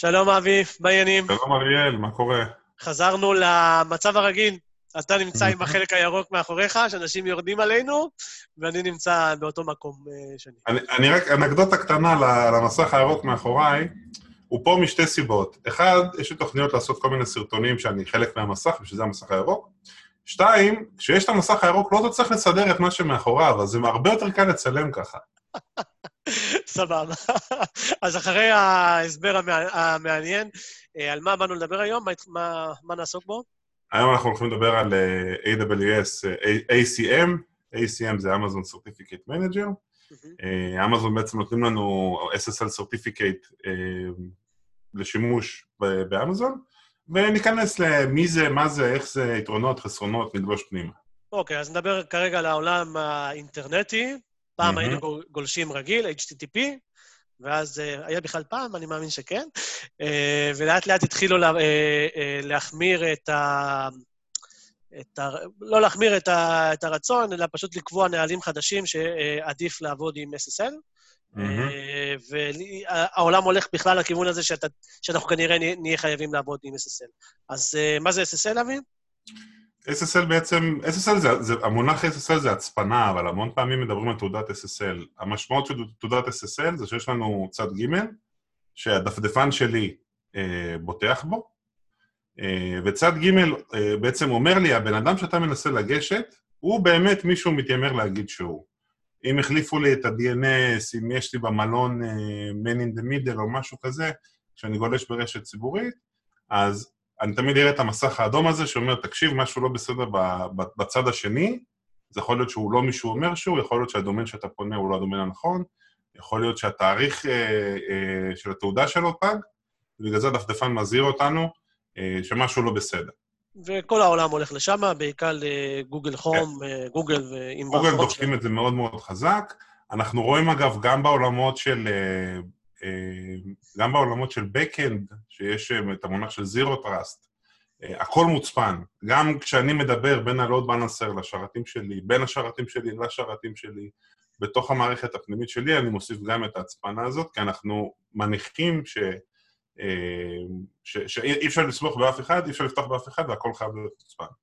שלום אבי, מה העניינים? שלום אריאל, מה קורה? חזרנו למצב הרגיל. אתה נמצא עם החלק הירוק מאחוריך, שאנשים יורדים עלינו, ואני נמצא באותו מקום אה, שני. אני, אני רק, אנקדוטה קטנה למסך הירוק מאחוריי, הוא פה משתי סיבות. אחד, יש לי תוכניות לעשות כל מיני סרטונים שאני חלק מהמסך, בשביל זה המסך הירוק. שתיים, כשיש את המסך הירוק לא אתה צריך לסדר את מה שמאחוריו, אז זה הרבה יותר קל לצלם ככה. סבבה. אז אחרי ההסבר המע- המעניין, אה, על מה באנו לדבר היום? מה- מה- מה נעסוק בו? היום אנחנו הולכים לדבר על אה, AWS, אה, ACM, ACM זה Amazon Certificate Manager. אמזון בעצם נותנים לנו SSL Certificate לשימוש באמזון, וניכנס למי זה, מה זה, איך זה, יתרונות, חסרונות, נגלוש פנימה. אוקיי, אז נדבר כרגע על העולם האינטרנטי. פעם מהמם. היינו גול- גולשים רגיל, HTTP, ואז אה, היה בכלל פעם, אני מאמין שכן, אה, ולאט לאט התחילו לה, אה, להחמיר את ה... את ה... לא להחמיר את, ה... את הרצון, אלא פשוט לקבוע נהלים חדשים שעדיף לעבוד עם SSL. מהמם. והעולם הולך בכלל לכיוון הזה שאתה, שאנחנו כנראה נה- נהיה חייבים לעבוד עם SSL. אז מה זה SSL, אבי? SSL בעצם, SSL זה, זה, המונח SSL זה הצפנה, אבל המון פעמים מדברים על תעודת SSL. המשמעות של תעודת SSL זה שיש לנו צד ג' שהדפדפן שלי אה, בוטח בו, אה, וצד ג' אה, בעצם אומר לי, הבן אדם שאתה מנסה לגשת, הוא באמת מישהו מתיימר להגיד שהוא. אם החליפו לי את ה-DNS, אם יש לי במלון אה, Man in the middle או משהו כזה, כשאני גולש ברשת ציבורית, אז אני תמיד אראה את המסך האדום הזה שאומר, תקשיב, משהו לא בסדר בצד השני, זה יכול להיות שהוא לא מישהו אומר שהוא, יכול להיות שהדומיין שאתה פונה הוא לא הדומיין הנכון, יכול להיות שהתאריך אה, אה, של התעודה שלו פג, ובגלל זה הדפדפן מזהיר אותנו אה, שמשהו לא בסדר. וכל העולם הולך לשם, בעיקר לגוגל חום, אה, גוגל ועם... כן. גוגל דוחפים את זה מאוד מאוד חזק. אנחנו רואים אגב גם בעולמות של... אה, גם בעולמות של Backend, שיש אה, את המונח של Zero Trust, אה, הכל מוצפן. גם כשאני מדבר בין ה-Load Balancer לשרתים שלי, בין השרתים שלי לשרתים שלי, בתוך המערכת הפנימית שלי, אני מוסיף גם את ההצפנה הזאת, כי אנחנו מניחים ש- שאי אפשר לסמוך באף אחד, אי אפשר לבטוח באף אחד, והכל חייב להיות מוצפן.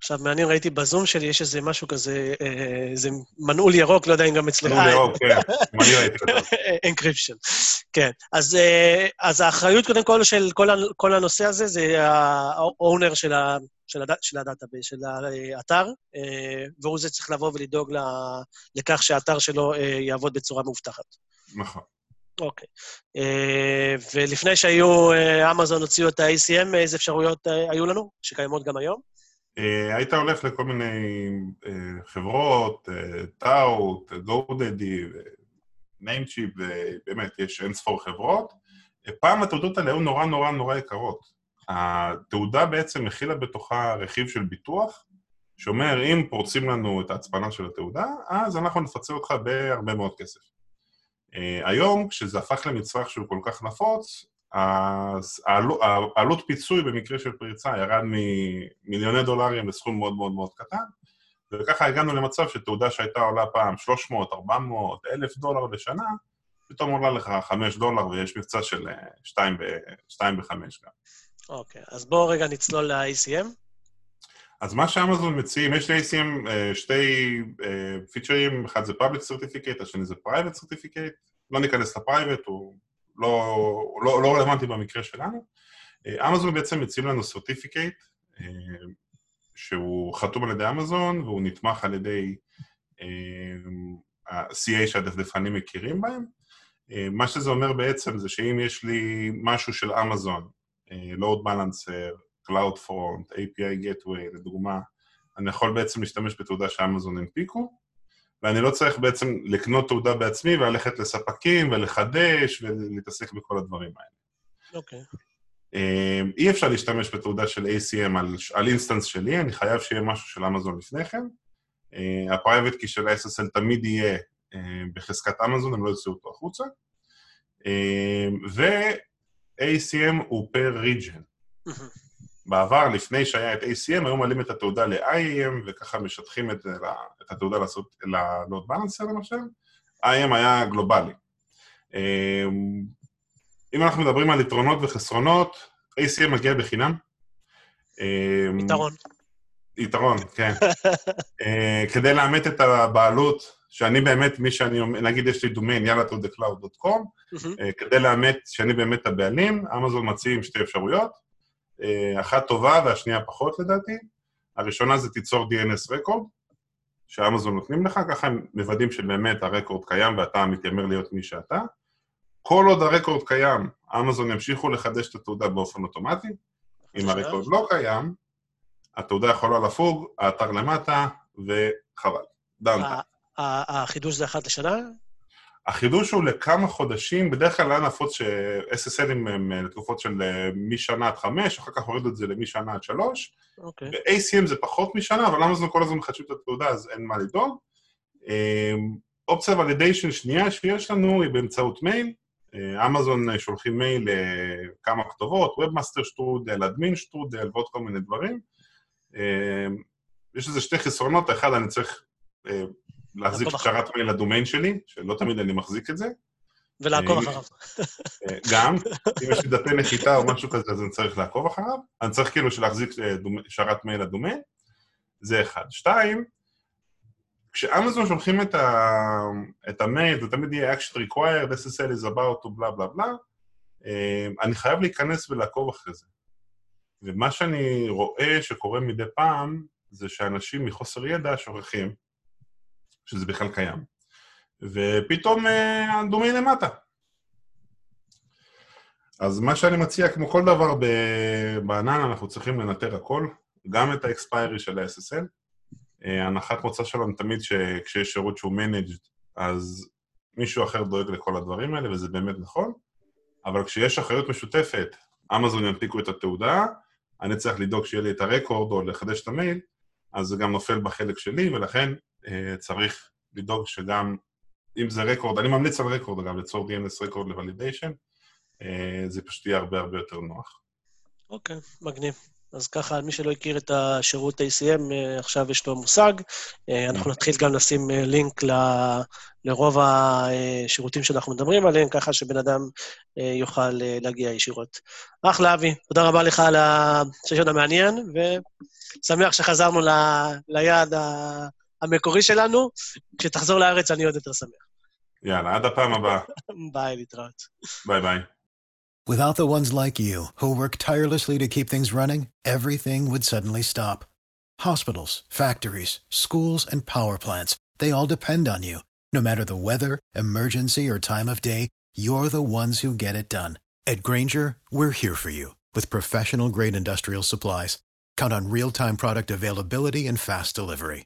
עכשיו, מעניין, ראיתי בזום שלי, יש איזה משהו כזה, אה, איזה מנעול ירוק, לא יודע אם גם אצלך. נו, ירוק, כן, ראיתי אותו. Encryption. כן. אז, אה, אז האחריות, קודם כל, של כל, הנושא הזה, זה ה owner של, ה, של, הד, של ה database, של האתר, אה, והוא זה צריך לבוא ולדאוג לכך שהאתר שלו יעבוד בצורה מאובטחת. נכון. אוקיי. ולפני שהיו, אמזון הוציאו את ה-ACM, איזה אפשרויות היו לנו, שקיימות גם היום? אה, היית הולך לכל מיני אה, חברות, אה, Thawte, GoDaddy, Namecheap, ובאמת, יש אין ספור חברות. פעם התעודות האלה היו נורא נורא נורא יקרות. התעודה בעצם מכילה בתוכה רכיב של ביטוח, שאומר, אם פורצים לנו את ההצפנה של התעודה, אז אנחנו נפצה אותך בהרבה מאוד כסף. היום, כשזה הפך למצרך שהוא כל כך נפוץ, העלות פיצוי במקרה של פריצה ירד ממיליוני דולרים לסכום מאוד מאוד מאוד קטן, וככה הגענו למצב שתעודה שהייתה עולה פעם 300, 400, 1,000 דולר לשנה, פתאום עולה לך 5 דולר ויש מבצע של 2 ב-5 גם. אוקיי, אז בואו רגע נצלול ל-ACM. אז מה שאמזון מציעים, יש ל-ACM אה, שתי אה, פיצ'רים, אחד זה Public Certificate, השני זה Private Certificate, לא ניכנס ל-Private, הוא לא, לא, לא רלוונטי במקרה שלנו. אה, אמזון בעצם מציעים לנו Certificate, אה, שהוא חתום על ידי אמזון, והוא נתמך על ידי אה, ה-CA שהדפדפנים מכירים בהם. מה שזה אומר בעצם זה שאם יש לי משהו של אמזון, אה, load balancer, CloudFront, API Gateway, לדוגמה, אני יכול בעצם להשתמש בתעודה שאמזון הנפיקו, ואני לא צריך בעצם לקנות תעודה בעצמי וללכת לספקים ולחדש ולהתעסק בכל הדברים האלה. אוקיי. אה, אי אפשר להשתמש בתעודה של ACM על, על instance שלי, אני חייב שיהיה משהו של אמזון לפני כן. ה-Private Key של ה-SSL תמיד יהיה בחזקת אמזון, הם לא יוציאו אותו החוצה. ו-ACM הוא per region. בעבר, לפני שהיה את ACM, היו מעלים את התעודה ל-IAM, וככה משטחים את, את התעודה לעשות, ל-Load Balancer למשל. IAM היה גלובלי. אמ, אם אנחנו מדברים על יתרונות וחסרונות, ACM מגיע בחינם. אמ, יתרון. יתרון, כן. אה, כדי לאמת את הבעלות, שאני באמת, מי שאני, נגיד יש לי דומיין, יאללה to the cloud.com, כדי לאמת שאני באמת הבעלים, אמזון מציעים שתי אפשרויות. אה, אחת טובה והשנייה פחות לדעתי. הראשונה זה תיצור DNS רקורד, שאמזון נותנים לך, ככה הם מוודאים שבאמת הרקורד קיים ואתה מתיימר להיות מי שאתה. כל עוד הרקורד קיים, אמזון ימשיכו לחדש את התעודה באופן אוטומטי. אם הרקורד לא קיים, התעודה יכולה לפוג, האתר למטה, וחבל. דנטה. החידוש זה אחת לשנה? החידוש הוא לכמה חודשים, בדרך כלל היה נפוץ ש-SSLים הם אה, לתקופות של אה, משנה עד חמש, אחר כך הורידו את זה למשנה עד שלוש. אוקיי. ו-ACM זה פחות משנה, אבל אמזון כל הזמן מחדשים את התעודה, אז אין מה לדאוג. אמ, אופציה ולידיישן שנייה שיש לנו היא באמצעות מייל. אה, אמזון שולחים מייל לכמה כתובות, Webmaster שטרודל, אדמין שטרודל ועוד כל מיני דברים. אמ, יש לזה שתי חסרונות, האחד, אני צריך להחזיק שרת מייל לדומיין שלי, שלא תמיד אני מחזיק את זה. ולעקוב אה, אחריו. אה, גם, אם יש לי דפי נחיתה או משהו כזה, אז אני צריך לעקוב אחריו. אני צריך כאילו להחזיק אה, שרת מייל לדומיין. זה אחד. שתיים, כשאמזון שולחים את, ה... את המייל, זה תמיד יהיה action required, SSL is about בלה בלה בלה, אני חייב להיכנס ולעקוב אחרי זה. ומה שאני רואה שקורה מדי פעם, זה שאנשים מחוסר ידע שוכחים שזה בכלל קיים. ופתאום אה, הדומיין למטה. אז מה שאני מציע, כמו כל דבר בענן, אנחנו צריכים לנטר הכל, גם את האקספיירי של ה-SSL. אה, הנחת מוצא שלנו תמיד שכשיש שירות שהוא managed, אז מישהו אחר דואג לכל הדברים האלה, וזה באמת נכון, אבל כשיש אחריות משותפת, אמזון ינפיקו את התעודה, אני צריך לדאוג שיהיה לי את הרקורד או לחדש את המייל, אז זה גם נופל בחלק שלי, ולכן צריך לדאוג שגם, אם זה רקורד, אני ממליץ על רקורד אגב, ליצור DNS רקורד לוולידיישן, זה פשוט יהיה הרבה הרבה יותר נוח. אוקיי, okay, מגניב. אז ככה, מי שלא הכיר את השירות ACM, אה, עכשיו יש לו מושג. אה, אנחנו נתחיל גם לשים לינק ל, לרוב השירותים שאנחנו מדברים עליהם, ככה שבן אדם יוכל להגיע ישירות. אחלה, אבי, תודה רבה לך על ה session המעניין, ושמח שחזרנו ל, ליעד ה... המקורי שלנו. כשתחזור לארץ אני עוד יותר שמח. יאללה, עד הפעם הבאה. ביי, להתראות. ביי ביי. Without the ones like you, who work tirelessly to keep things running, everything would suddenly stop. Hospitals, factories, schools, and power plants, they all depend on you. No matter the weather, emergency, or time of day, you're the ones who get it done. At Granger, we're here for you with professional grade industrial supplies. Count on real time product availability and fast delivery.